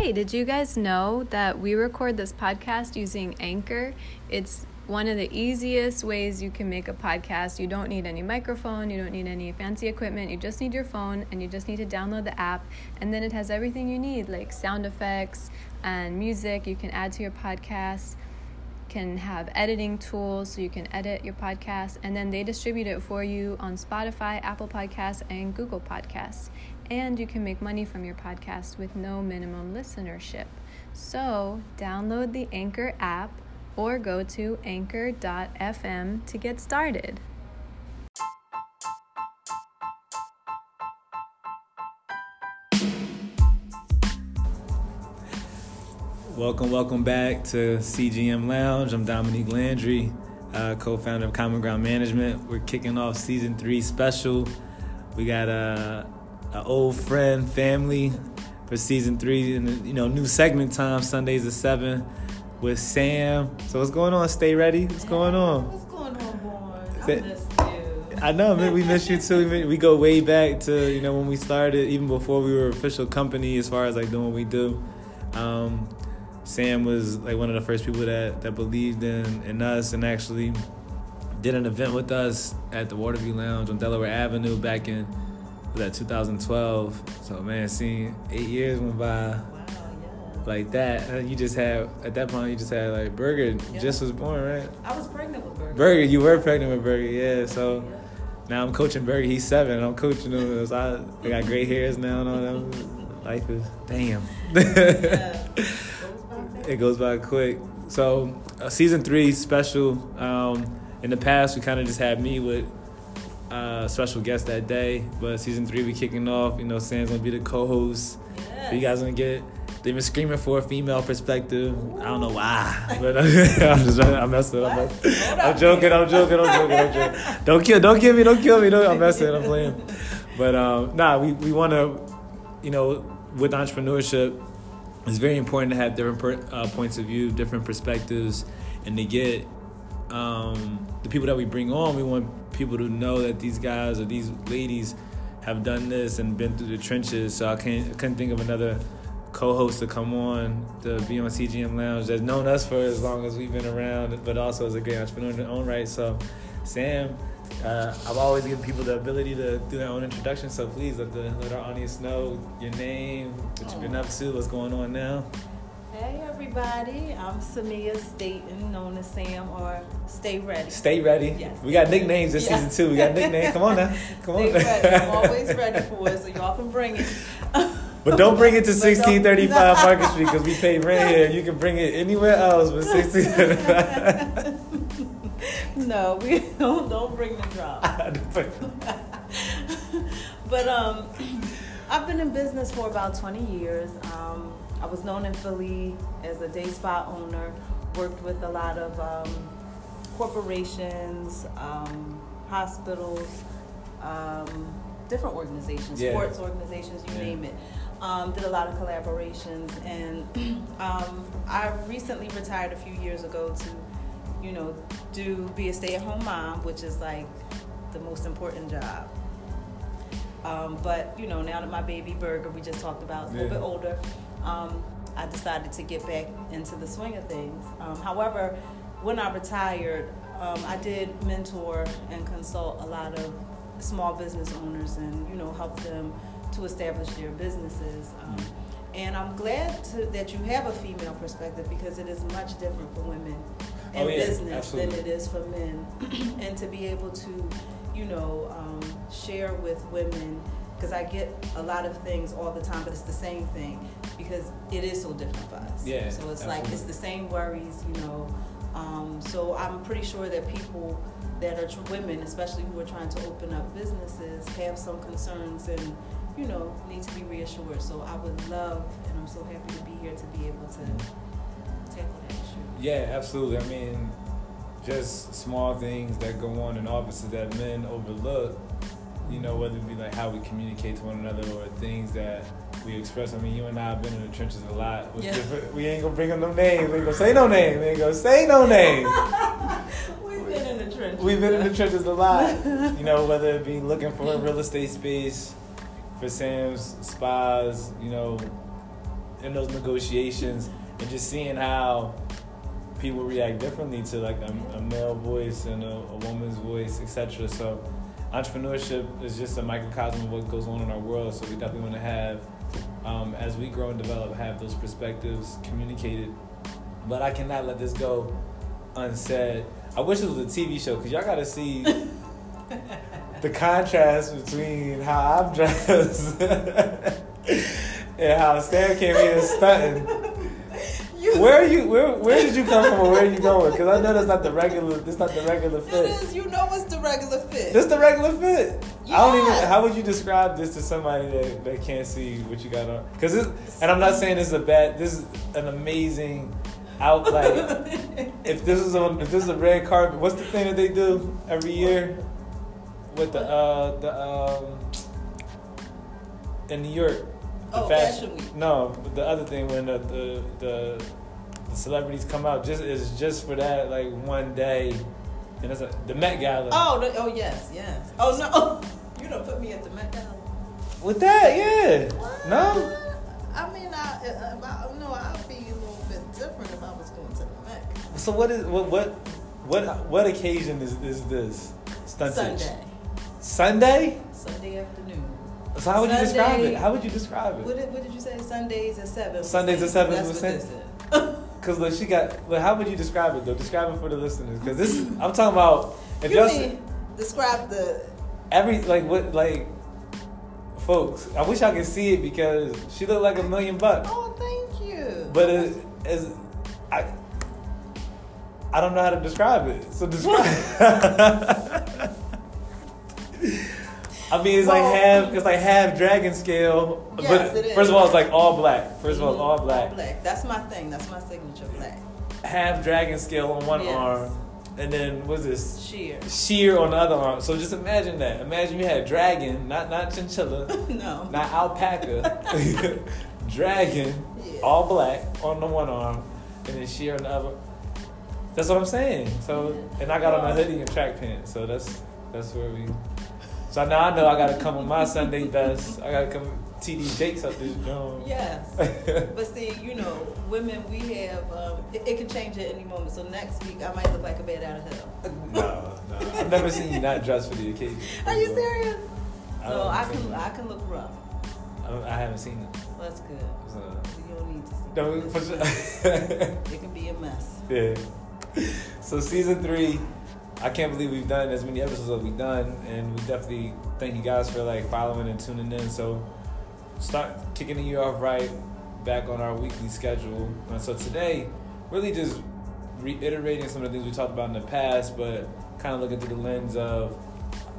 Hey, did you guys know that we record this podcast using Anchor? It's one of the easiest ways you can make a podcast. You don't need any microphone, you don't need any fancy equipment. You just need your phone and you just need to download the app. And then it has everything you need, like sound effects and music you can add to your podcast can have editing tools so you can edit your podcast and then they distribute it for you on Spotify, Apple Podcasts, and Google Podcasts. And you can make money from your podcast with no minimum listenership. So, download the Anchor app or go to anchor.fm to get started. Welcome, welcome back to CGM Lounge. I'm Dominique Landry, uh, co-founder of Common Ground Management. We're kicking off season three special. We got a, a old friend, family for season three, and you know, new segment time Sundays at seven with Sam. So what's going on? Stay ready. What's going on? What's going on, boy? I miss you. I know, man. We miss you too. We- We go way back to you know when we started, even before we were official company, as far as like doing what we do. Um, Sam was like one of the first people that that believed in in us and actually did an event with us at the Waterview Lounge on Delaware Avenue back in was that 2012. So man, seeing eight years went by Wow, yeah. like that. You just had at that point you just had like Burger Yeah. just was born, right? I was pregnant with Burger. Burger, you were pregnant with Burger, yeah. So. Now I'm coaching Burger. He's seven. I'm coaching him. So I, I got gray hairs now and all that. Life is damn. Yeah. It goes by quick. So uh, season three special. Um, in the past, we kind of just had me with uh, special guest that day, but season three we kicking off. You know, Sam's gonna be the co-host. Yes. You guys gonna get. They've been screaming for a female perspective. I don't know why, but I'm just I'm messing. I'm, messing. I'm up. joking. I'm joking. I'm joking. I'm joking. Don't kill. Don't kill me. Don't kill me. Don't, I'm messing. I'm playing. But um, nah, we we want to, you know, with entrepreneurship, it's very important to have different per, uh, points of view, different perspectives, and to get um, the people that we bring on. We want people to know that these guys or these ladies have done this and been through the trenches. So I can't I couldn't think of another co-host to come on to be on CGM Lounge that's known us for as long as we've been around, but also is a great entrepreneur in their own right. So, Sam, uh, I've always given people the ability to do their own introduction. So please let the let our audience know your name, what you've been up to, what's going on now. Hey, everybody. I'm Samia Staten, known as Sam or Stay Ready. Stay ready. Yes. We got nicknames this Yeah. season too. We got nicknames. Come on now. Come on. Stay ready. I'm always ready for it, so y'all can bring it. But don't bring it to But don't- 1635 Market Street because we pay rent here. You can bring it anywhere else but 1635. no, we don't, don't bring the drama. but um, I've been in business for about 20 years. Um, I was known in Philly as a day spa owner, worked with a lot of um, corporations, um, hospitals, um, different organizations, Yeah. sports organizations, you Yeah. name it. Um, did a lot of collaborations, and um, I recently retired a few years ago to, you know, do be a stay-at-home mom, which is like the most important job. Um, but you know, now that my baby Burger, we just talked about, is a little bit older, um, I decided to get back into the swing of things. Um, however, when I retired, um, I did mentor and consult a lot of small business owners, and you know, help them to establish their businesses. Um, and I'm glad to, that you have a female perspective because it is much different for women in Oh, yeah, business absolutely. than it is for men. and to be able to, you know, um, share with women, because I get a lot of things all the time, but it's the same thing because it is so different for us. Yeah, So it's like it's the same worries, you know. Um, so I'm pretty sure that people that are tr- women, especially who are trying to open up businesses, have some concerns and you know need to be reassured. So I would love, and I'm so happy to be here to be able to tackle that issue. Yeah, absolutely. I mean, just small things that go on in offices that men overlook. You know, whether it be like how we communicate to one another or things that we express. I mean, you and I have been in the trenches a lot. Yeah. We ain't gonna bring up no names. We ain't gonna say no name. We ain't gonna say no name. We've been in the trenches. We've been in the trenches a lot. You know, whether it be looking for a real estate space for Sam's spas, you know, in those negotiations and just seeing how people react differently to like a, a male voice and a, a woman's voice, etc. So entrepreneurship is just a microcosm of what goes on in our world. So we definitely want to have, um, as we grow and develop, have those perspectives communicated. But I cannot let this go unsaid. I wish it was a TV show because y'all got to see the contrast between how I'm dressed and how Sam came here stunting. Where are you? Where Where did you come from, or where are you going? Because I know that's not the regular. That's not the regular fit. It is. You know, it's the regular fit. This the regular fit. I don't even. Yes. How would you describe this to somebody that, that can't see what you got on? Because and I'm not saying this is a bad. This is an amazing out. Like if this is on, if this is a red carpet, what's the thing that they do every year with the uh the um in New York? The Oh, Fashion Week. No, the other thing when the the, the the celebrities come out just is just for that like one day, and it's a, the Met Gala. Oh, the, oh yes, yes. Oh no, you don't put me at the Met Gala. With that, yeah. No. I mean, I, if I no, I'd be a little bit different if I was going to the Met. So what is what what what what occasion is is this? Stuntage. Sunday, Sunday. Sunday afternoon. So how would you describe it? How would you describe What it? did, what did you say? Sundays at seven. Sundays at seven That's what this is. Cause look, she got. Look, how would you describe it though? Describe it for the listeners. Cause this, is- I'm talking about. If you y'all mean describe the? every like what like, folks, I wish I could see it because she looked like a million bucks. Oh, thank you. But it is, I, I don't know how to describe it. So describe. I mean, it's Well- like half. It's like half dragon scale. Yes, but it is. first of all, it's like all black. First of all, it's all Mhm, black. All black. That's my thing. That's my signature black. Half dragon scale on one Yes. arm, and then what's this? Sheer. Sheer on the other arm. So just imagine that. Imagine you had dragon, not not chinchilla, no. not alpaca, dragon, Yeah. all black on the one arm, and then sheer on the other. That's what I'm saying. So, and I got on a hoodie and track pants. So that's that's where we. So now I know I gotta come with my Sunday best. I gotta come TD Jakes up this joint. Yes. But see, you know, women, we have, um, it, it can change at any moment. So next week, I might look like a bad out of hell. no, no, I've never seen you not dressed for the occasion. Are you serious? I No, I can, I can look rough. I, I haven't seen it. Well, that's good. So. You don't need to see. No, it. for sure. It can be a mess. Yeah. So season three, I can't believe we've done as many episodes as we've done, and we definitely thank you guys for like following and tuning in. So start kicking the year off right, back on our weekly schedule. And so today, really just reiterating some of the things we talked about in the past, but kind of looking through the lens of,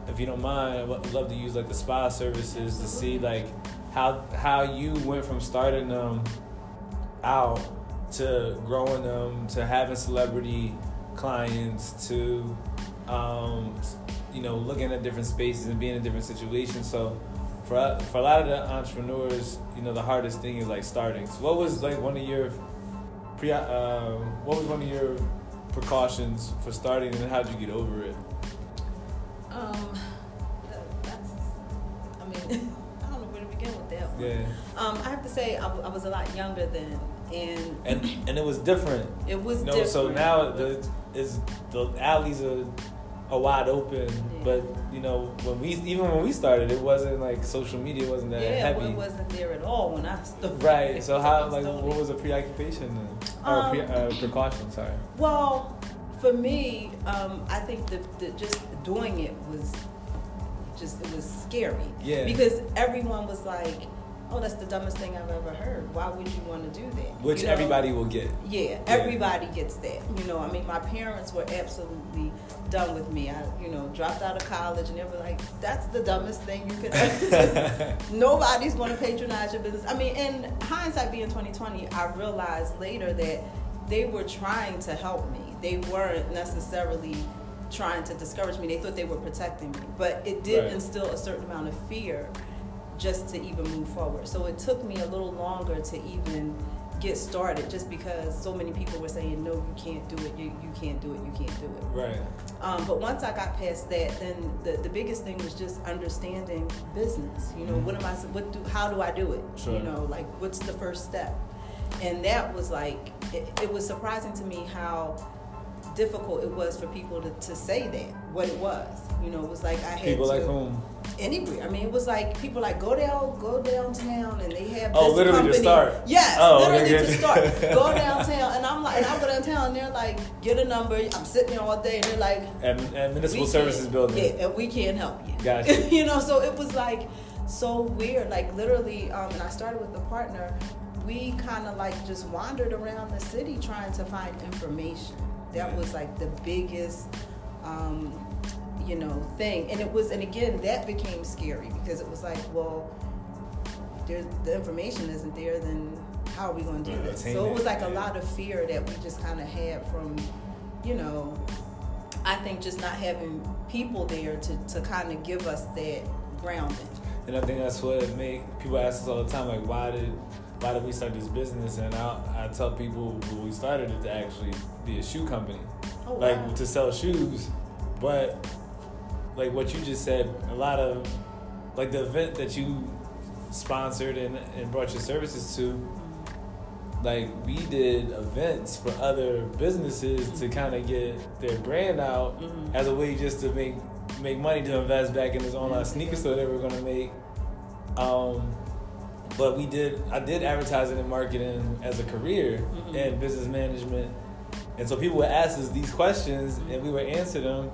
if you don't mind, I'd love to use like the spa services to see like how how you went from starting them out to growing them to having celebrity clients to um, you know looking at different spaces and being in different situations. So for, for a lot of the entrepreneurs you know the hardest thing is like starting. So what was like one of your pre uh, what was one of your precautions for starting and how'd you get over it? Um, that's, I mean, I don't know where to begin with that one. yeah. Um, I have to say, I, w- I was a lot younger then, and and and it was different. It was no different. so now the is the alleys are are wide open Yeah. but you know when we even when we started it wasn't like social media wasn't that yeah, heavy well, it wasn't there at all when I started. right so how like what was a preoccupation then or pre, Um, uh, precaution sorry Well, for me, um, I think that just doing it was just it was scary. Yeah. Because everyone was like, "Oh, that's the dumbest thing I've ever heard. Why would you want to do that?" which You know? everybody will get Yeah, everybody gets that. You know, I mean, my parents were absolutely done with me. I, you know, dropped out of college, and they were like, "That's the dumbest thing you could ever do." Nobody's going to patronize your business. I mean, in hindsight, being 2020, I realized later that they were trying to help me. They weren't necessarily trying to discourage me. They thought they were protecting me, but it did Right. instill a certain amount of fear just to even move forward. So it took me a little longer to even get started just because so many people were saying, no, you can't do it, you, you can't do it, you can't do it. right Um, but once I got past that, then the, the biggest thing was just understanding business. You know, what am I, what do, how do I do it? Sure. You know, like what's the first step? and that was like it, it was surprising to me how difficult it was for people to, to say that what it was. You know, it was like I had People to, like whom? anywhere. I mean, it was like people like go down, go downtown, and they have Oh, this literally to company. start? Yes, Oh, literally okay, to start. Go downtown, and I'm like, and I go downtown, and they're like, get a number. I'm sitting there all day, and they're like, And, and municipal services building. Yeah, and we can't help you. Gotcha. you know, so it was like so weird. Like literally, um, and I started with a partner. We kind of like just wandered around the city trying to find information. That was like the biggest, um, you know, thing. And it was, and again, that became scary because it was like, well, there's the information isn't there, then how are we going to do this? So it it, was like a lot of fear that we just kind of had from, you know, I think just not having people there to, to kind of give us that grounding. And I think that's what it make people ask us all the time, like, why did why did we start this business? And I, I tell people when we started it to actually be a shoe company, Oh, like wow. to sell shoes. But like what you just said, a lot of like the event that you sponsored and, and brought your services to, like we did events for other businesses to kind of get their brand out Mhm. as a way just to make make money to invest back in this online sneaker store that we're gonna make. Um, but we did I did advertising and marketing as a career Mhm. and business management, and so people would ask us these questions and we would answer them.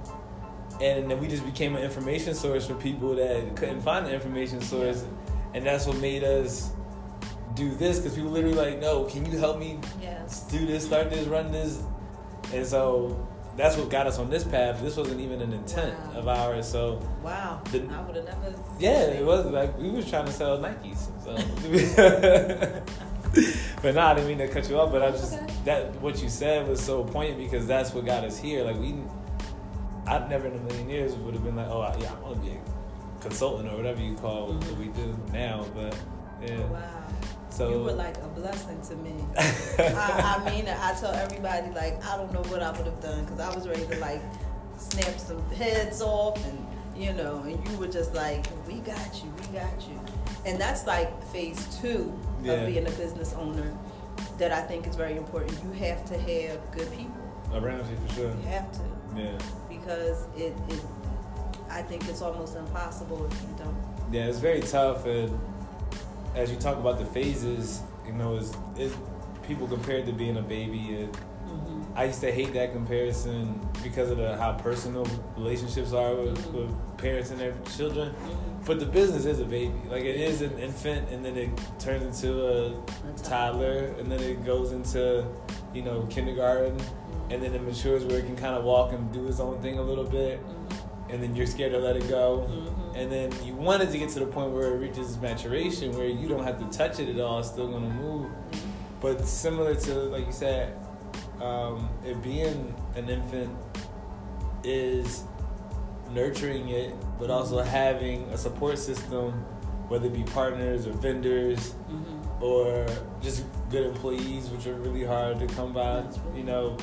And then we just became an information source for people that couldn't find the information source, and that's what made us do this because people literally like, no, can you help me Yes. do this, start this, run this, and so that's what got us on this path. This wasn't even an intent Wow. of ours. So Wow. The- I would have never. yeah, it was like we was trying to sell Nikes. So. but nah, I didn't mean to cut you off. But I just Okay. that what you said was so poignant because that's what got us here. Like we, I'd never in a million years would have been like, oh yeah, I want to be a consultant or whatever you call mm-hmm. what we do now. But yeah, Wow. So you were like a blessing to me. I, I mean, I tell everybody like I don't know what I would have done because I was ready to like snap some heads off and you know, and you were just like, we got you, we got you, and that's like phase two Yeah. of being a business owner. That I think is very important. You have to have good people. around you for sure. You have to Yeah. because it, it I think it's almost impossible if you don't. Yeah, it's very tough, and as you talk about the phases, you know, it's, it people compared to being a baby. And I used to hate that comparison because of the how personal relationships are with, Mhm. with parents and their children. Mhm. But the business is a baby. Like it is an infant, and then it turns into a toddler, and then it goes into, you know, kindergarten, and then it matures where it can kind of walk and do its own thing a little bit, Mhm. and then you're scared to let it go. And then you want it to get to the point where it reaches maturation, where you don't have to touch it at all; it's still gonna move. But similar to like you said, um, it being an infant is nurturing it, but also having a support system, whether it be partners or vendors Mhm. or just good employees, which are really hard to come by. You know,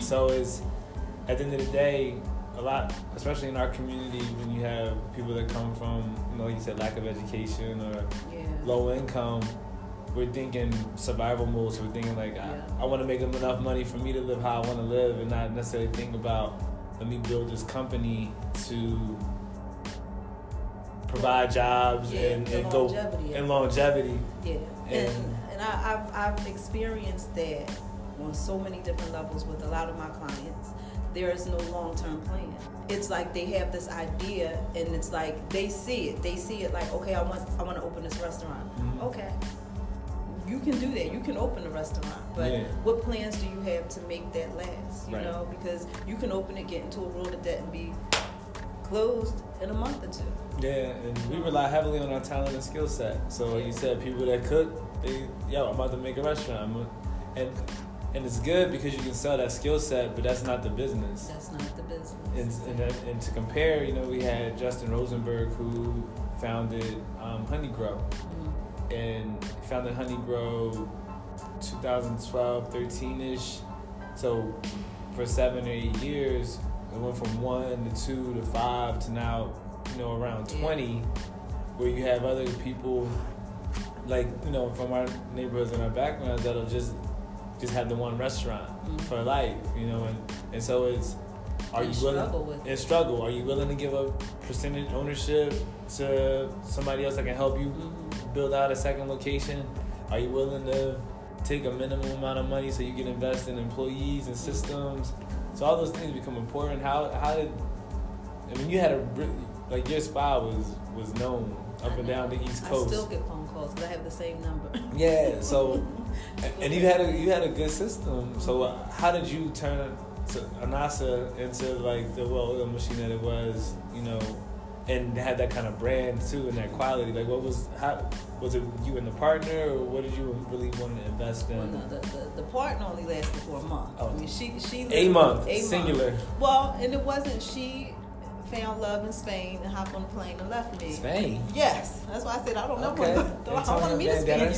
so it's at the end of the day, a lot, especially in our community, when you have people that come from, you know, you said, lack of education or Yeah. low income, we're thinking survival mode. So we're thinking like, Yeah. I, I want to make enough money for me to live how I want to live, and not necessarily think about let me build this company to provide jobs Yeah, and, the and go longevity and longevity. Yeah, And- and and I, I've I've experienced that on so many different levels with a lot of my clients. There is no long term plan. It's like they have this idea, and it's like they see it. They see it like, okay, I want I want to open this restaurant. Mhm. Okay, you can do that. You can open a restaurant, but Yeah. what plans do you have to make that last? You Right. know, because you can open it, get into a world of debt, and be closed in a month or two. Yeah, and we rely heavily on our talent and skill set. So like you said, people that cook, they yo, I'm about to make a restaurant, and and it's good because you can sell that skill set, but that's not the business. That's not the business. And, and, and to compare, you know, we had Justin Rosenberg who founded um, Honeygrow, Mhm. and founded Honeygrow 2012, 13 ish. So for seven or eight years, it went from one to two to five to now, you know, around Yeah. 20, where you have other people like you know from our neighborhoods and our backgrounds that'll just just have the one restaurant Mhm. for life, you know, and and so it's are And you willing struggle with it. and struggle? Are you willing to give up percentage ownership to somebody else that can help you Mhm. build out a second location? Are you willing to take a minimum amount of money so you can invest in employees and systems? So all those things become important. How how did I mean you had a like your spa was was known up and down the East Coast. I still get phone calls because I have the same number. Yeah, so and you had a you had a good system. So uh, how did you turn to Anasa into like the well-oiled machine that it was, you know, and had that kind of brand too and that quality? Like, what was how was it you and the partner, or what did you really want to invest Well, in? no, the, the, the partner only lasted for a month. Oh. I mean, she she A month, a singular. Month. Well, and it wasn't. She found love in Spain and hopped on a plane and left me. Spain. Yes, that's why I said I don't know. Okay. What, I don't want to meet a Spaniard.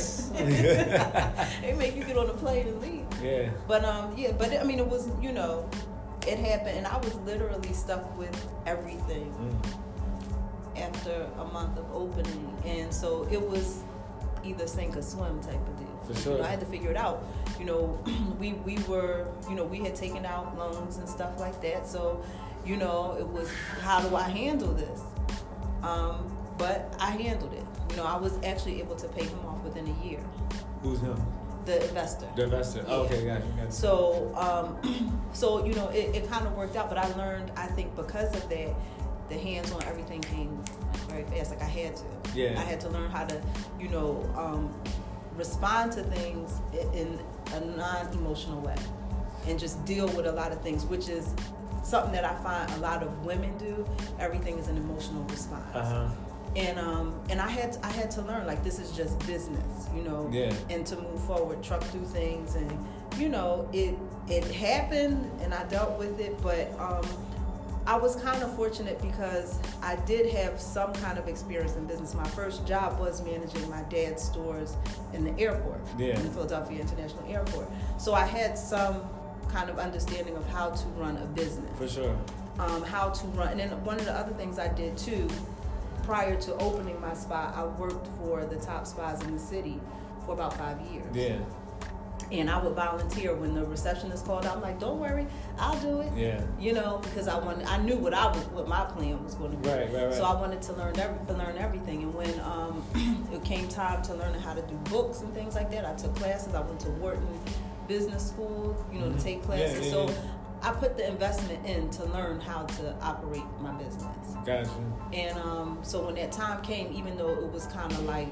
They make you get on a plane and leave. Yeah. But um, yeah, but I mean, it was you know, it happened, and I was literally stuck with everything Mm. after a month of opening, and so it was either sink or swim type of deal. For You sure. know, I had to figure it out. You know, we we were, you know, we had taken out loans and stuff like that. So, you know, it was how do I handle this? Um, but I handled it. You know, I was actually able to pay him off within a year. Who's him? The investor. The investor. Oh, okay, got you. Got you. So, um, so you know, it, it kind of worked out. But I learned, I think, because of that, the hands-on everything came very fast. Like I had to. Yeah. I had to learn how to, you know, um, respond to things in a non-emotional way, and just deal with a lot of things, which is something that I find a lot of women do. Everything is an emotional response Uh huh. and um and I had I had to learn like this is just business, you know, Yeah. and to move forward, truck through things, and you know it it happened, and I dealt with it, but um I was kind of fortunate because I did have some kind of experience in business. My first job was managing my dad's stores in the airport, Yeah. in the Philadelphia International Airport. So I had some kind of understanding of how to run a business For sure. um, how to run. And then one of the other things I did too, prior to opening my spa, I worked for the top spas in the city for about five years. Yeah. And I would volunteer when the receptionist called. I'm like, "Don't worry, I'll do it." Yeah. You know, because I wanted, I knew what I was, what my plan was going to be. Right, right, right. So I wanted to learn every, to learn everything. And when um, it came time to learn how to do books and things like that, I took classes. I went to Wharton Business School, you know, to take classes. yeah, so yeah. I put the investment in to learn how to operate my business. Got you. And um, so when that time came, even though it was kind of like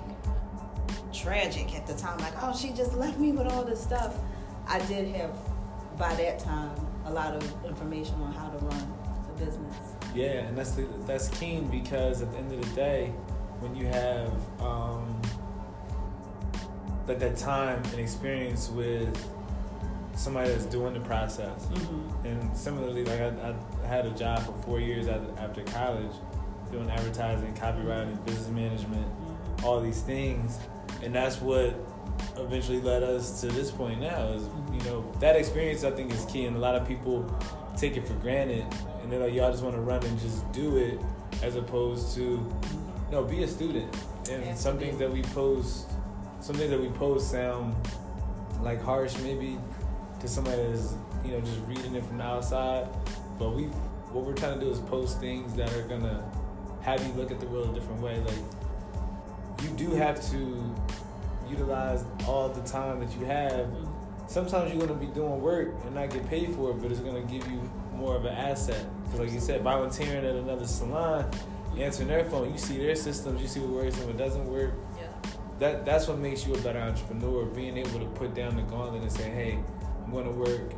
tragic at the time, like, oh, she just left me with all this stuff, I did have, by that time, a lot of information on how to run a business. Yeah, and that's the, that's keen because at the end of the day, when you have um, like that time and experience with somebody that's doing the process, Mm-hmm. and similarly, like I, I had a job for four years after, college, doing advertising, copywriting, business management, all these things, and that's what eventually led us to this point now. Is you know that experience I think is key, and a lot of people take it for granted, and they're like, y'all just want to run and just do it, as opposed to no, be a student. And some things that we post, some things that we post sound like harsh maybe to somebody that's you know just reading it from the outside, but we what we're trying to do is post things that are gonna have you look at the world a different way. Like you do have to utilize all the time that you have. Sometimes you're gonna be doing work and not get paid for it, but it's gonna give you more of an asset. Because like you said, volunteering at another salon, answering their phone, you see their systems, you see what works and what doesn't work. Yeah. That that's what makes you a better entrepreneur. Being able to put down the gauntlet and say, "Hey, I'm to work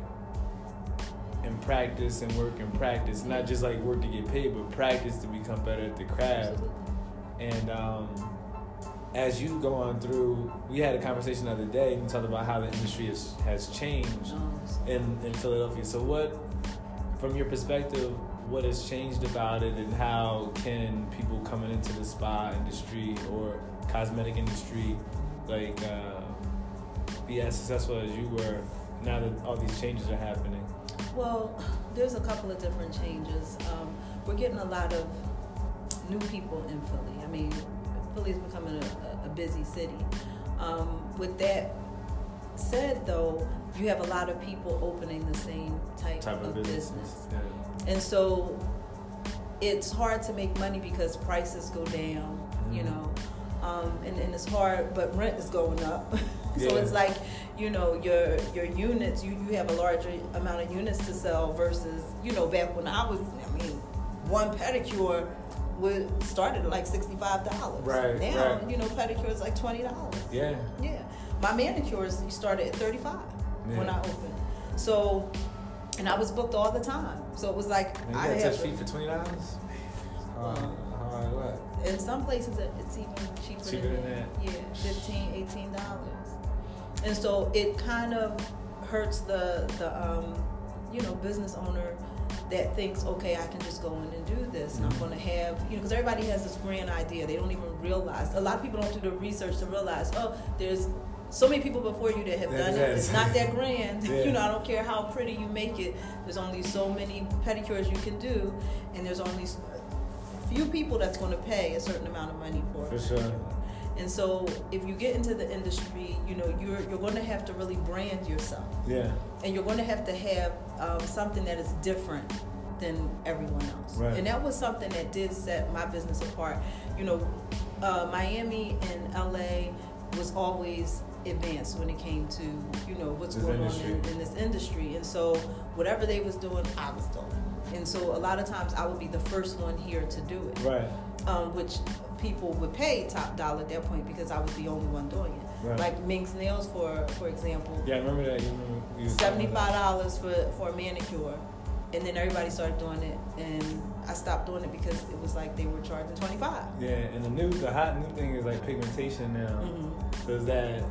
and practice and work and practice, not just like work to get paid, but practice to become better at the craft." And um, as you go on through, we had a conversation the other day and talked about how the industry has, has changed in, in Philadelphia. So, what, from your perspective, what has changed about it, and how can people coming into the spa industry or cosmetic industry, like, uh, be as successful as you were now that all these changes are happening? Well, there's a couple of different changes. Um, we're getting a lot of new people in Philly. I mean, Philly is becoming a, a busy city. Um, with that said, though, you have a lot of people opening the same type, Type of of business. Yeah. And so it's hard to make money because prices go down, you Mhm. know. Um, and, and it's hard, but rent is going up. so Yeah. it's like, you know, your your units, you, you have a larger amount of units to sell versus, you know, back when I was, I mean, one pedicure would started at like sixty five dollars. Right, Now, right. you know, pedicure is like twenty dollars. Yeah. Yeah, my manicures you started at thirty five when I opened. So, and I was booked all the time. So it was like Man, I you gotta touch feet for twenty dollars. Uh, hard, hard what? in some places it's even cheaper, Cheaper than, than that. Yeah, 15 18 dollars. And so it kind of hurts the the um, you know business owner that thinks, okay, I can just go in and do this, and I'm Mhm. going to have you know because everybody has this grand idea. They don't even realize. A lot of people don't do the research to realize, oh, there's so many people before you that have Yeah, done it. It's not that grand. Yeah. You know, I don't care how pretty you make it. There's only so many pedicures you can do, and there's only few people that's going to pay a certain amount of money for For it. sure. And so, if you get into the industry, you know you're you're going to have to really brand yourself, Yeah. and you're going to have to have um, something that is different than everyone else. Right. And that was something that did set my business apart. You know, uh, Miami and LA was always advanced when it came to you know what's This going industry. on in, in this industry, and so whatever they was doing, I was doing. And so a lot of times I would be the first one here to do it Right. Um, which people would pay top dollar at that point because I was the only one doing it. Right. Like Minx Nails, for for example, Yeah, I remember that. You remember you was talking seventy five dollars for for a manicure, and then everybody started doing it, and I stopped doing it because it was like they were charging twenty five. Yeah, and the new, the hot new thing is like pigmentation now. Mm-hmm. So is that?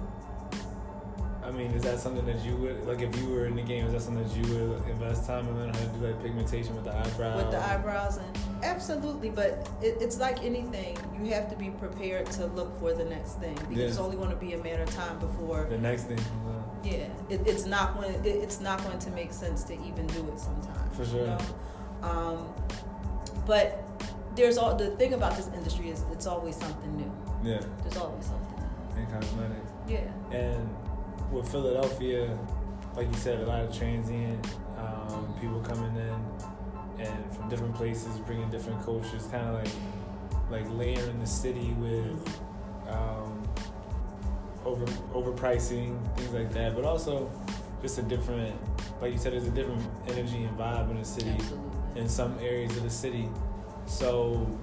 I mean, is that something that you would like if you were in the game? Is that something that you would invest time in learning how to do like pigmentation with the eyebrow? With the eyebrows and absolutely, but it, it's like anything. You have to be prepared to look for the next thing because Yeah. it's only going to be a matter of time before The next thing comes out. Yeah, it, it's not going. It, it's not going to make sense to even do it sometimes. For sure. You know? um, but there's all the thing about this industry is it's always something new. Yeah, There's always something new. in cosmetics. Yeah. And with Philadelphia, like you said, a lot of transient um, people coming in and from different places, bringing different cultures, kind of like like layering the city with um, over overpricing things like that, but also just a different, like you said, there's a different energy and vibe in the city Absolutely. in some areas of the city. So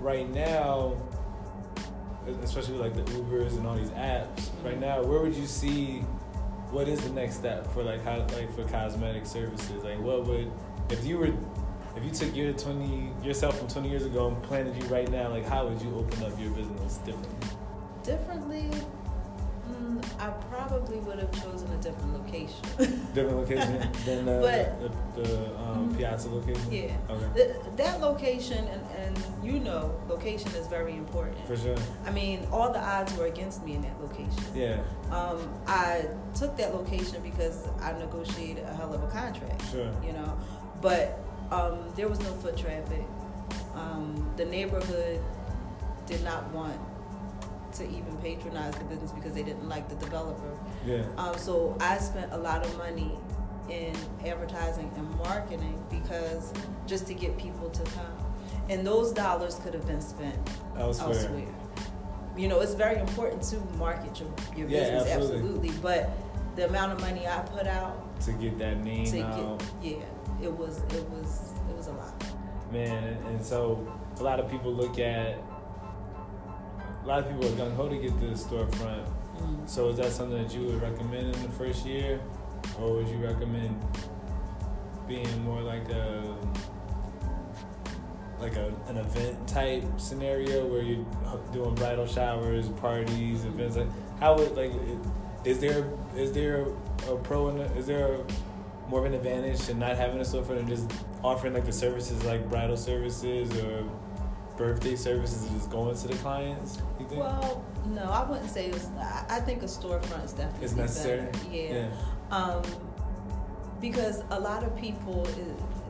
right now, especially with like the Ubers and all these apps, right now, where would you see what is the next step for like how like for cosmetic services? Like what would if you were if you took your twenty yourself from twenty years ago and planted you right now, like how would you open up your business differently? Differently, I probably would have chosen a different location. Different location than uh, But- the, the um, Mhm. Piazza location. yeah. Okay. Th- that location, and, and you know, location is very important. For sure. I mean, all the odds were against me in that location. Yeah. Um, I took that location because I negotiated a hell of a contract, Sure. you know. But um, there was no foot traffic. Um, the neighborhood did not want to even patronize the business because they didn't like the developer. Yeah. Um, so I spent a lot of money in advertising and marketing because just to get people to come. And those dollars could have been spent Elsewhere. elsewhere. You know, it's very important to market your, your Yeah, business, absolutely. absolutely. But the amount of money I put out To get that name to out. get, yeah, it was, it was, it was a lot. Man, and so a lot of people look at a lot of people are gung ho to get to the storefront. Mm. So is that something that you would recommend in the first year, or would you recommend being more like a like a, an event type scenario where you're doing bridal showers, parties, events? Like how would like is there is there a pro and is there a, more of an advantage to not having a storefront and just offering like the services like bridal services or birthday services and just going to the clients? You think? Well, no, I wouldn't say it's. I, I think a storefront is definitely it's necessary. better. Yeah. yeah. Um, because a lot of people,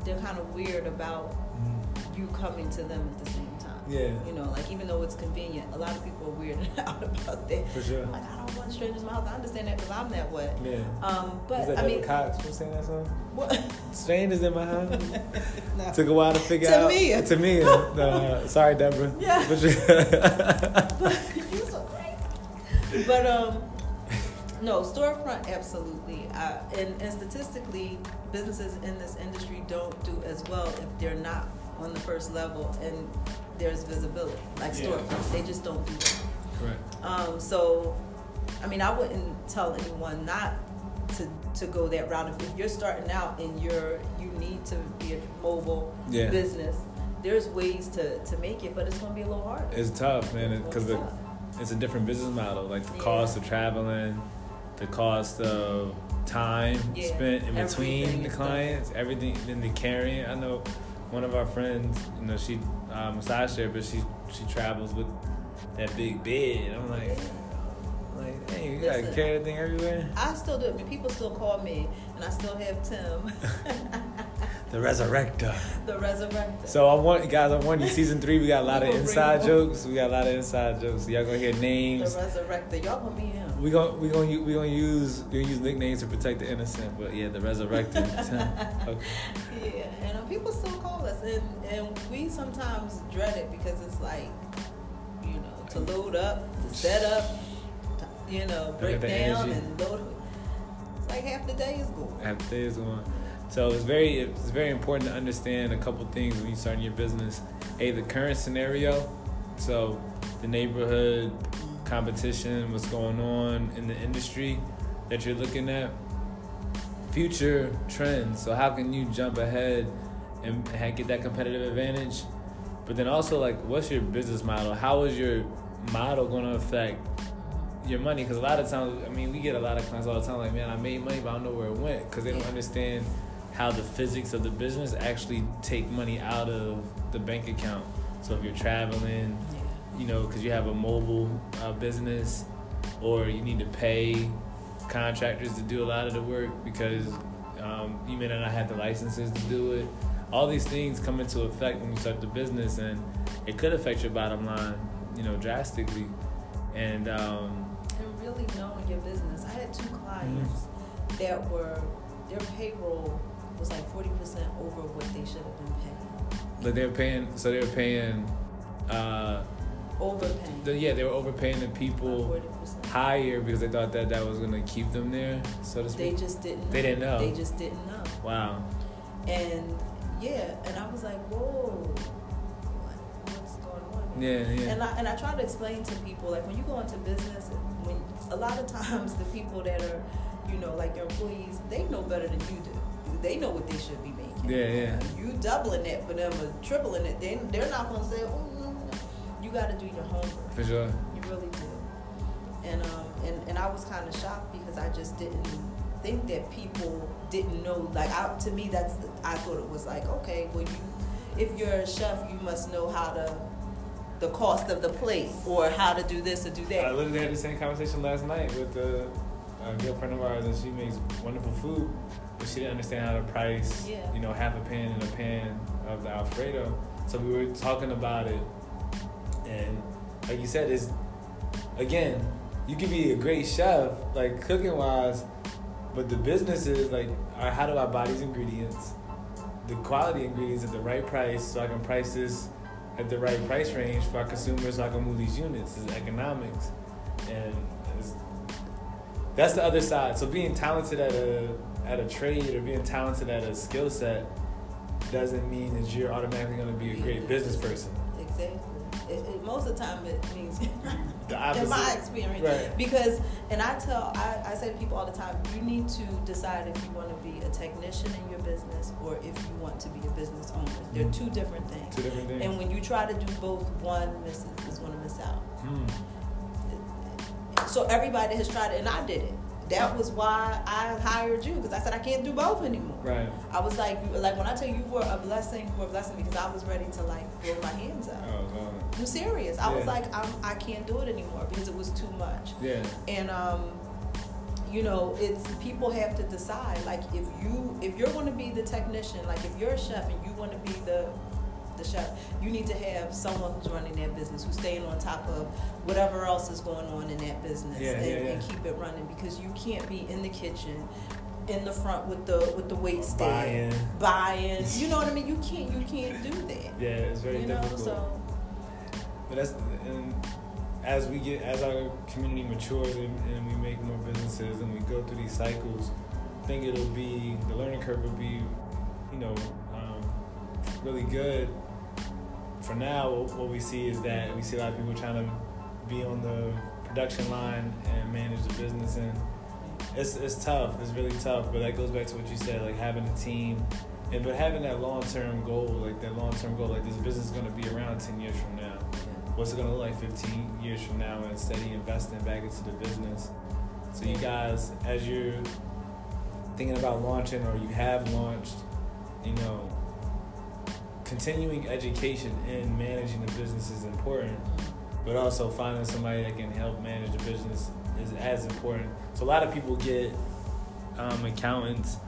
they're kind of weird about Mm. you coming to them at the same time. Yeah. You know, like even though it's convenient, a lot of people are weirded out about that. For sure. Like I don't want strangers in my house. I understand that because I'm that way. Yeah. Um, but Is that I mean, David Cox who sang that song? what? Strangers in my house. No. Took a while to figure To out. me. To me. Uh, sorry, Deborah. Yeah. But you're so great. But um, no storefront absolutely. Uh, and, and statistically, businesses in this industry don't do as well if they're not on the first level and there's visibility. Like Yeah. storefronts, they just don't do that. Correct. Um, so, I mean, I wouldn't tell anyone not to, to go that route. If, you're starting out and you're you need to be a mobile Yeah. business, there's ways to, to make it, but it's going to be a little harder. It's tough, man, because It's the it's a different business model. Like the Yeah. cost of traveling, the cost of time Yeah, spent in between everything the is clients, everything, then the carrying. I know one of our friends, you know, she uh, massage therapist. She she travels with that big bed. I'm like, like, hey, you gotta Listen. carry that thing everywhere. I still do it. People still call me, and I still have Tim, The resurrector. the resurrector. So I want guys. I want you. Season three, we got a lot of inside jokes. We got a lot of inside jokes. Y'all gonna hear names. the resurrector. Y'all gonna be him. We gonna we gonna we gonna use we gonna use nicknames to protect the innocent, but yeah, the resurrected. okay. Yeah, and uh, people still call us, and and we sometimes dread it because it's like, you know, to load up, to set up, to, you know, break down energy. and load. It's like half the day is gone. Half the day is going. So it's very it's very important to understand a couple things when you start your business. A the current scenario, so the neighborhood competition, what's going on in the industry that you're looking at, future trends. So how can you jump ahead and get that competitive advantage? But then also like, what's your business model? How is your model going to affect your money? Because a lot of times, I mean, we get a lot of clients all the time like, man, I made money, but I don't know where it went because they don't understand how the physics of the business actually take money out of the bank account. So if you're traveling, you know, because you have a mobile uh, business, or you need to pay contractors to do a lot of the work because um, you may not have the licenses to do it. All these things come into effect when you start the business, and it could affect your bottom line, you know, drastically. And um, And really knowing your business. I had two clients Mm-hmm. that were their payroll was like forty percent over what they should have been paying. but they're paying, so they're paying. Uh, Overpaying. the, yeah, they were overpaying the people higher because they thought that that was gonna keep them there, so to They just didn't. Know. They didn't know. They just didn't know. Wow. And yeah, and I was like, whoa, what's going on? here?" Yeah, yeah. And I and I try to explain to people like when you go into business, when a lot of times the people that are, you know, like your employees, they know better than you do. They know what they should be making. Yeah, yeah. You doubling it for them or tripling it, then they're not gonna say, oh no, no. You got to do your homework. For sure. You really do. And um and, and I was kind of shocked because I just didn't think that people didn't know. Like I, to me, that's I thought it was like okay, well you, if you're a chef, you must know how to the cost of the plate or how to do this or do that. I literally had the same conversation last night with a, a good friend of ours, and she makes wonderful food, but she didn't understand how to price, Yeah. you know, half a pan and a pan of the Alfredo. So we were talking about it, and like you said, is again, you can be a great chef, like cooking wise, but the business is like, right, how do I buy these ingredients, the quality ingredients at the right price, so I can price this at the right price range for our consumers, so I can move these units. It's economics, and it's, that's the other side. So being talented at a at a trade or being talented at a skill set doesn't mean that you're automatically going to be a great business person. Exactly. It, it, most of the time, it means The opposite. in my experience. Right. Because, and I tell, I, I say to people all the time, you need to decide if you want to be a technician in your business or if you want to be a business owner. They're two different things. Two different things. And when you try to do both, one misses is going to miss out. Hmm. So everybody has tried it, and I did it. That was why I hired you because I said I can't do both anymore. Right. I was like, you- like when I tell you you were a blessing, you were a blessing because I was ready to like throw my hands up. Oh. I'm serious. I was like, I'm, I can't do it anymore because it was too much. Yeah. And um, you know, it's people have to decide. Like, if you if you're going to be the technician, like if you're a chef and you want to be the You need to have someone who's running that business, who's staying on top of whatever else is going on in that business, Yeah, and, yeah, yeah. and keep it running because you can't be in the kitchen, in the front with the with the wait staff, Buying. buying. You know what I mean? You can't you can't do that. Yeah, it's very you know, difficult. so But that's and as we get as our community matures and, and we make more businesses and we go through these cycles, I think it'll be the learning curve will be, you know, um, really good. For now, what we see is that we see a lot of people trying to be on the production line and manage the business, and it's it's tough. It's really tough. But that goes back to what you said, like having a team, and but having that long term goal, like that long term goal, like this business is going to be around ten years from now what's it gonna look like 15 years from now and steady investing back into the business. So you guys, as you're thinking about launching or you have launched, you know, continuing education in managing the business is important, but also finding somebody that can help manage the business is as important. So a lot of people get um, accountants,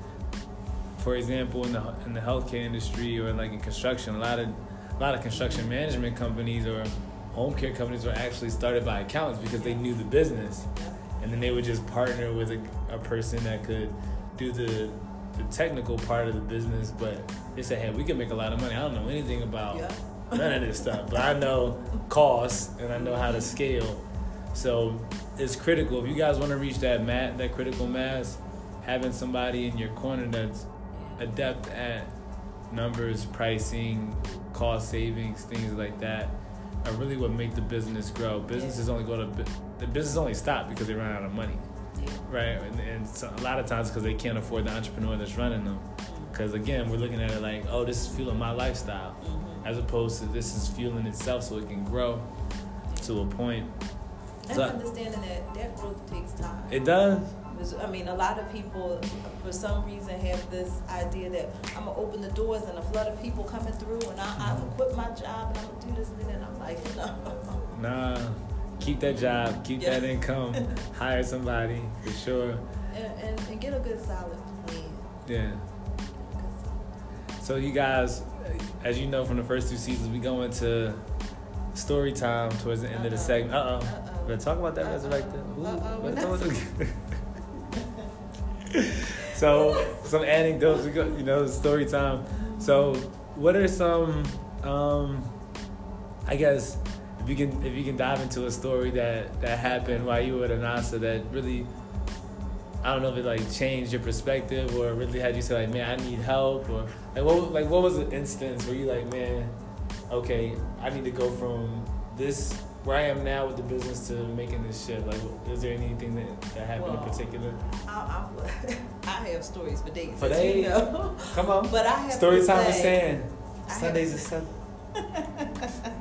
for example, in the in the healthcare industry or like in construction. A lot of a lot of construction management companies or home care companies were actually started by accountants because they knew the business, and then they would just partner with a, a person that could do the the technical part of the business. But they said, hey, we can make a lot of money. I don't know anything about Yeah. none of this stuff, but I know costs and I know how to scale. So it's critical. If you guys want to reach that mat, that critical mass, having somebody in your corner that's adept at numbers, pricing, cost savings, things like that, are really what make the business grow. Businesses only go to the business only stop because they run out of money, yeah. right? And, and so a lot of times because they can't afford the entrepreneur that's running them. Because again, we're looking at it like, oh, this is fueling my lifestyle, Mhm. as opposed to this is fueling itself so it can grow to a point. And So- understanding that that growth takes time. It does. I mean, a lot of people, for some reason, have this idea that I'm gonna open the doors and a flood of people coming through, and I, I'm gonna quit my job and I'm gonna do this and then I'm like, no. Nah, keep that job, keep Yeah. that income, hire somebody for sure. And, and, and get a good solid plan. Yeah. So you guys, as you know from the first two seasons, we go into story time towards the end of the Uh-oh. segment. Uh oh. Uh-oh. Better talk about that Uh-oh. resurrected. Ooh, Uh-oh. better talk about so some anecdotes. We go, you know, story time. So what are some? Um, I guess if you can if you can dive into a story that that happened while you were at NASA that really I don't know if it like changed your perspective or really had you say like man I need help or like what like what was the instance where you like man okay I need to go from this where I am now with the business to making this shit like is there anything that that happened Well, in particular I, I, I have stories for days. For as you days? know. come on But I have story time is I have- Sundays is Sunday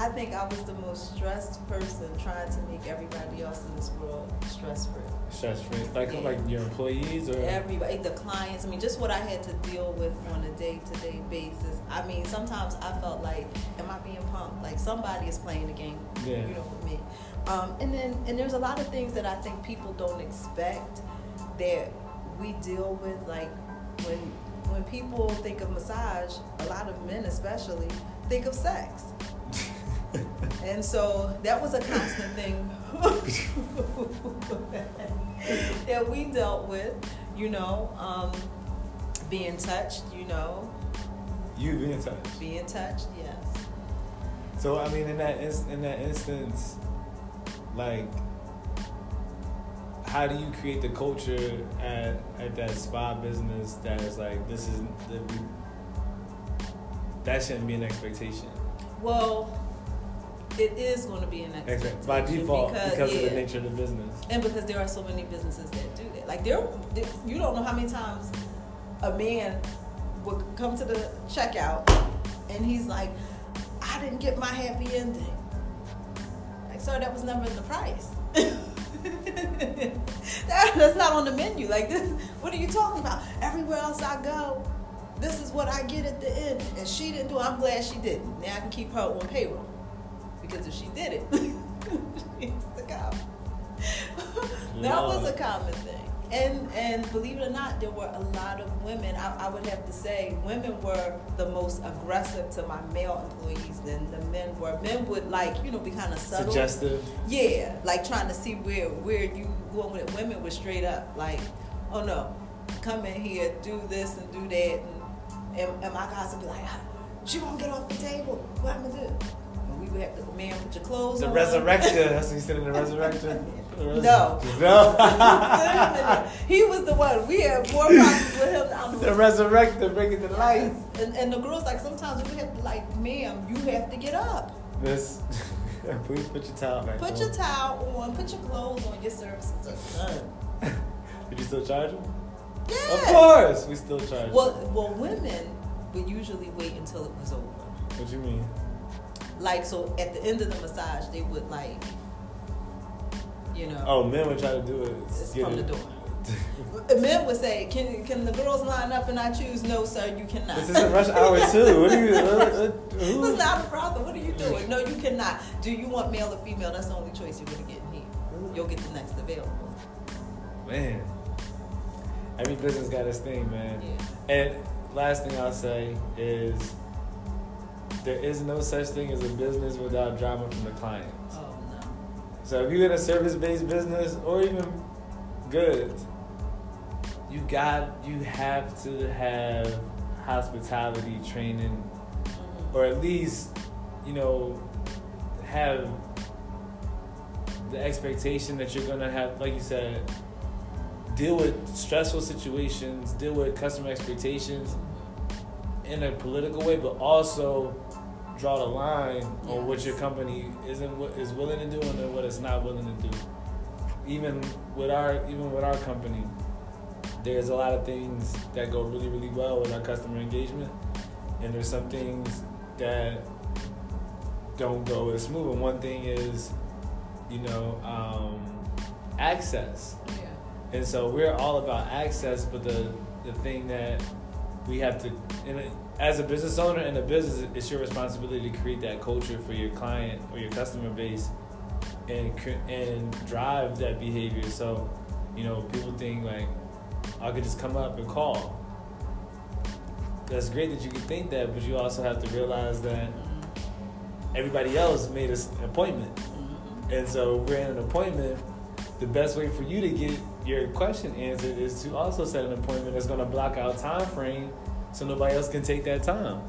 I think I was the most stressed person trying to make everybody else in this world stress free. stress free like Yeah. like your employees or Everybody, the clients. I mean, just what I had to deal with on a day to day basis. I mean, sometimes I felt like, am I being punked? Like somebody is playing the game, Yeah. you know, with me. Um, and then, and there's a lot of things that I think people don't expect that we deal with. Like when when people think of massage, a lot of men especially think of sex. And so that was a constant thing that we dealt with, you know, um, being touched, you know, you being touched. Being touched, yes. So I mean, in that ins- in that instance, like, how do you create the culture at at that spa business that is like this is that we, that shouldn't be an expectation? Well, it is going to be an expectation by default because, of yeah. the nature of the business. and because there are so many businesses that do that. Like there, there- you don't know how many times a man would come to the checkout and he's like, "I didn't get my happy ending." Like, sir, that was never in the price. that, that's not on the menu. Like this, what are you talking about? Everywhere else I go, this is what I get at the end, and she didn't do. it. I'm glad she didn't. Now I can keep her on payroll because if she did it, to go. that was a common thing. and and believe it or not, there were a lot of women. I, I would have to say, women were the most aggressive to my male employees than the men were. Men would like you know be kind of subtle, Suggestive. yeah, like trying to see where where you going with it. Women were straight up like, oh no, come in here, do this and do that, and and, and my guys would be like, ah, she won't get off the table. What am I'm gonna do? We would have to, man, put your clothes The on. resurrection. That's what you said in the resurrection. No. No. he was the one. We had more problems with him. I don't the resurrector, bring it to life. And, and the girls, like, sometimes we have to, like, ma'am, you have to get up. Miss, please put your towel back Put on. your towel on, put your clothes on, your services are done. Did you still charge them? Yeah. Of course, we still charge. Well, well, women would usually wait until it was over. What do you mean? Like, so at the end of the massage, they would, like, you know, Oh, men would try to do it. it's get from the door. Men would say, "Can can the girls line up and I choose?" No, sir, you cannot. This isn't rush hour too. What are you? What, It's not a problem. What are you doing? No, you cannot. Do you want male or female? That's the only choice you're gonna get in here. You'll get the next available. Man, every business got its thing, man. Yeah. And last thing I'll say is there is no such thing as a business without drama from the clients. Oh no. So if you're in a service-based business or even goods, you got you have to have hospitality training, Mhm. or at least you know have the expectation that you're gonna have, like you said, deal with stressful situations, deal with customer expectations in a political way, but also draw the line on what your company isn't is willing to do and then what it's not willing to do. Even with our even with our company, there's a lot of things that go really really well with our customer engagement, and there's some things that don't go as smooth. And one thing is, you know, um, access. Yeah. And so we're all about access, but the the thing that we have to, and as a business owner in a business, it's your responsibility to create that culture for your client or your customer base, and and drive that behavior. So, you know, people think like I could just come up and call. That's great that you can think that, but you also have to realize that everybody else made an appointment. Mhm. And so we're in an appointment. The best way for you to get your question answered is to also set an appointment that's going to block out time frame, so nobody else can take that time.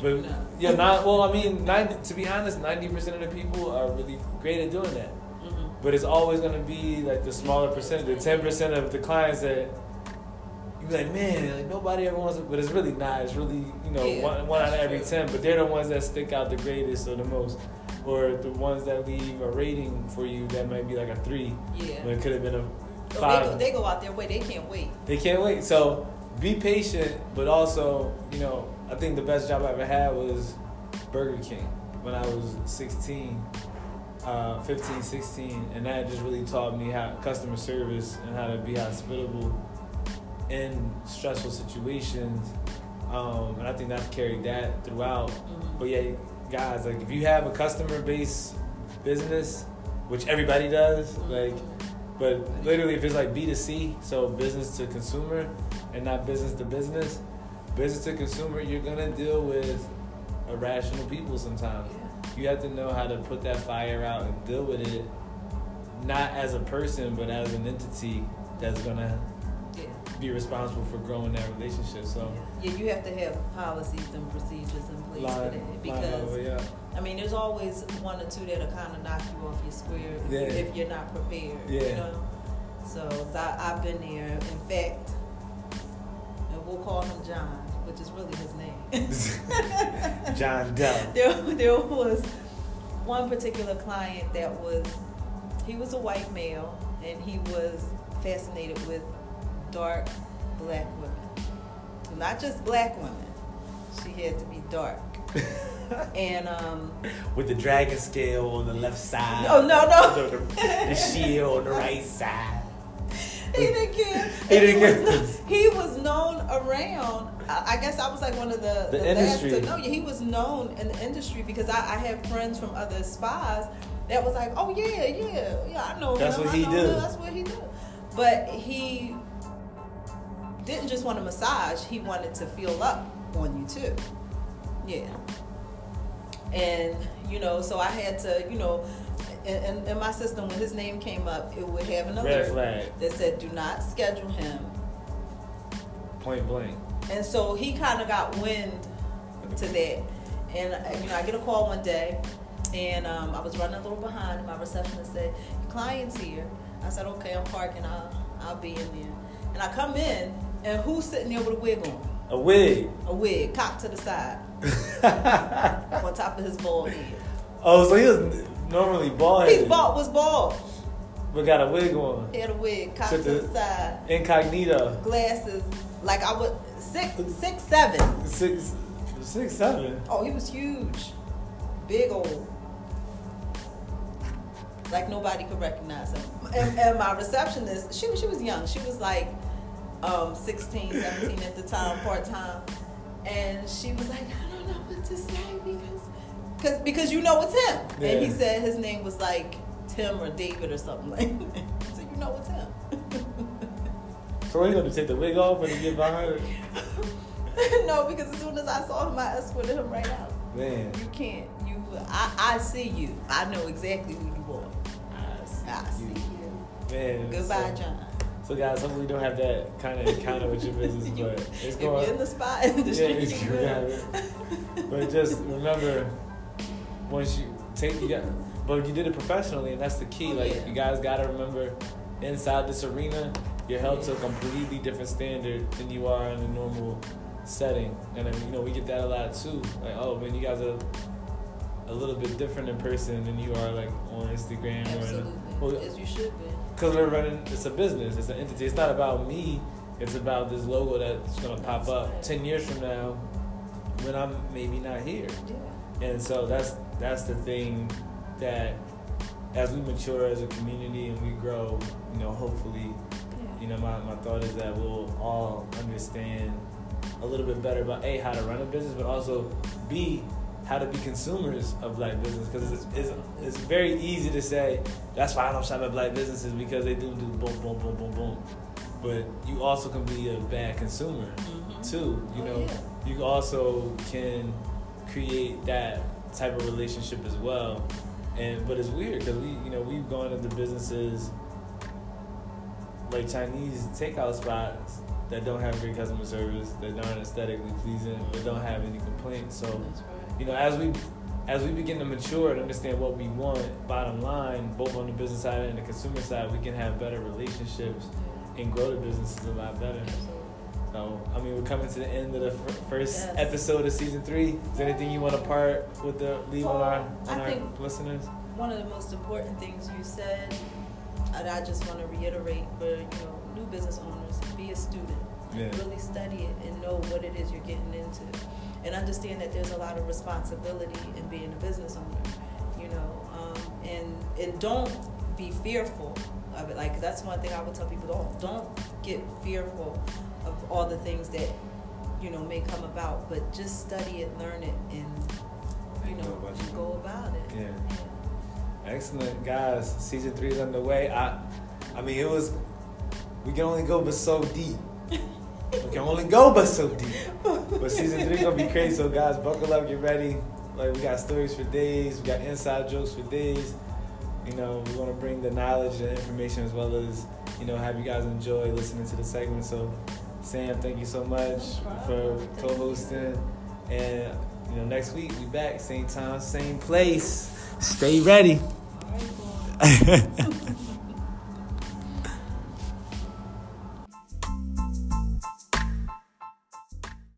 But yeah, not well. I mean, 90, to be honest, ninety percent of the people are really great at doing that. Mhm. But it's always going to be like the smaller percent, the ten percent of the clients that you be like, man, like nobody ever wants. To, but it's really not. It's really you know Yeah, one, one out of every true. ten. But they're the ones that stick out the greatest or the most, or the ones that leave a rating for you that might be like a three Yeah. when it could have been a Oh, they, go, they go out their way. They can't wait. They can't wait. So be patient, but also, you know, I think the best job I ever had was Burger King when I was 16, uh, 15, 16. And that just really taught me how customer service and how to be hospitable in stressful situations. Um, and I think I've carried that throughout. Mhm. But yeah, guys, like if you have a customer base business, which everybody does, like but literally, if it's like B2C, so business to consumer and not business to business, business to consumer, you're gonna deal with irrational people sometimes. You have to know how to put that fire out and deal with it, not as a person, but as an entity that's gonna. Be responsible for growing that relationship. So, Yeah, you have to have policies and procedures in place for that line all the because way up. I mean, there's always one or two that'll kind of knock you off your square if, Yeah. if you're not prepared. You Yeah. know. So I, I've been there. In fact, and we'll call him John, which is really his name. John Doe. there, there was one particular client that was he was a white male and he was fascinated with dark black women So not just black women she had to be dark and um With the dragon scale on the left side. oh no no The, the, the shield on the right side. he didn't care He didn't care. was, he was known around I guess I was like one of the, The last industry. to know. He was known in the industry because I, I have friends from other spas that was like, oh yeah, yeah, yeah, I know That's him. what I he him. That's what he do. but he didn't just want a massage; he wanted to feel up on you too. Yeah. And you know, so I had to, you know, in, in, my system when his name came up, it would have an alert that said, "Do not schedule him." Point blank. And so he kind of got wind to that, and uh, you know, I get a call one day, and um, I was running a little behind. And my receptionist said, "Your client's here." I said, "Okay, I'm parking. I'll I'll be in there." And I come in, and who's sitting there with a wig on? A wig. A wig, cocked to the side, on top of his bald head. Oh, so he was normally bald. His bald was bald. But got a wig on. He had a wig, cocked to, to the side. Incognito. Glasses, like I would six, six, seven. Six, six, seven. Oh, he was huge, big old. Like nobody could recognize him. And, and my receptionist, she she was young. She was like um, 16, 17 at the time, part time, and she was like, I don't know what to say because Cause, because you know it's him. Yeah. And he said his name was like Tim or David or something like that. So you know it's him. so you going to take the wig off when you get behind her? no, because as soon as I saw him, I escorted him right out. Man. You can't. You, I, I see you. I know exactly who you are. I see, I see you. you. Man. Goodbye, so, John. So guys, hopefully we don't have that kind of encounter with your business, but it's going. If you're in the spot in the yeah, street, it's But just remember, once you take you got, but you did it professionally, and that's the key. Oh, like yeah. you guys got to remember, inside this arena, you're held to a completely different standard than you are in a normal setting. And I mean, you know, we get that a lot too. Like, oh man, you guys are a little bit different in person than you are like on Instagram Absolutely. or well, as you should be. Because we're running, it's a business, it's an entity. It's not about me. It's about this logo that's gonna pop up ten years from now when I'm maybe not here. Yeah. And so that's that's the thing that as we mature as a community and we grow, you know, hopefully, you know, my, my thought is that we'll all understand a little bit better about a how to run a business, but also b how to be consumers of black business because it's, it's, it's very easy to say that's why I don't shop at black businesses because they do do boom boom boom boom boom, but you also can be a bad consumer mm-hmm. too. You oh, know, yeah. you also can create that type of relationship as well. And but it's weird because we, you know, we've gone into businesses like Chinese takeout spots that don't have great customer service, that aren't aesthetically pleasing, or don't have any complaints. So. You know, as we as we begin to mature and understand what we want, bottom line, both on the business side and the consumer side, we can have better relationships and grow the businesses a lot better. So, I mean, we're coming to the end of the f- first yes. episode of season three. Is there anything you want to part with the leave well, on our on I our listeners? One of the most important things you said, and I just want to reiterate for you know new business owners: be a student, yeah. really study it, and know what it is you're getting into, and understand that there's a lot of responsibility in being a business owner. You know, um, and and don't be fearful of it. Like that's one thing I would tell people: don't don't get fearful of all the things that you know may come about, but just study it, learn it, and you know go about it. Yeah. yeah. Excellent, guys. Season three is underway. I, I mean, it was. We can only go but so deep. We can only go but so deep. But season three gonna be crazy. So guys, buckle up, get ready. Like we got stories for days. We got inside jokes for days. You know, we want to bring the knowledge and information as well as you know have you guys enjoy listening to the segment. So Sam, thank you so much for co-hosting. And you know, next week we back, same time, same place. Stay ready.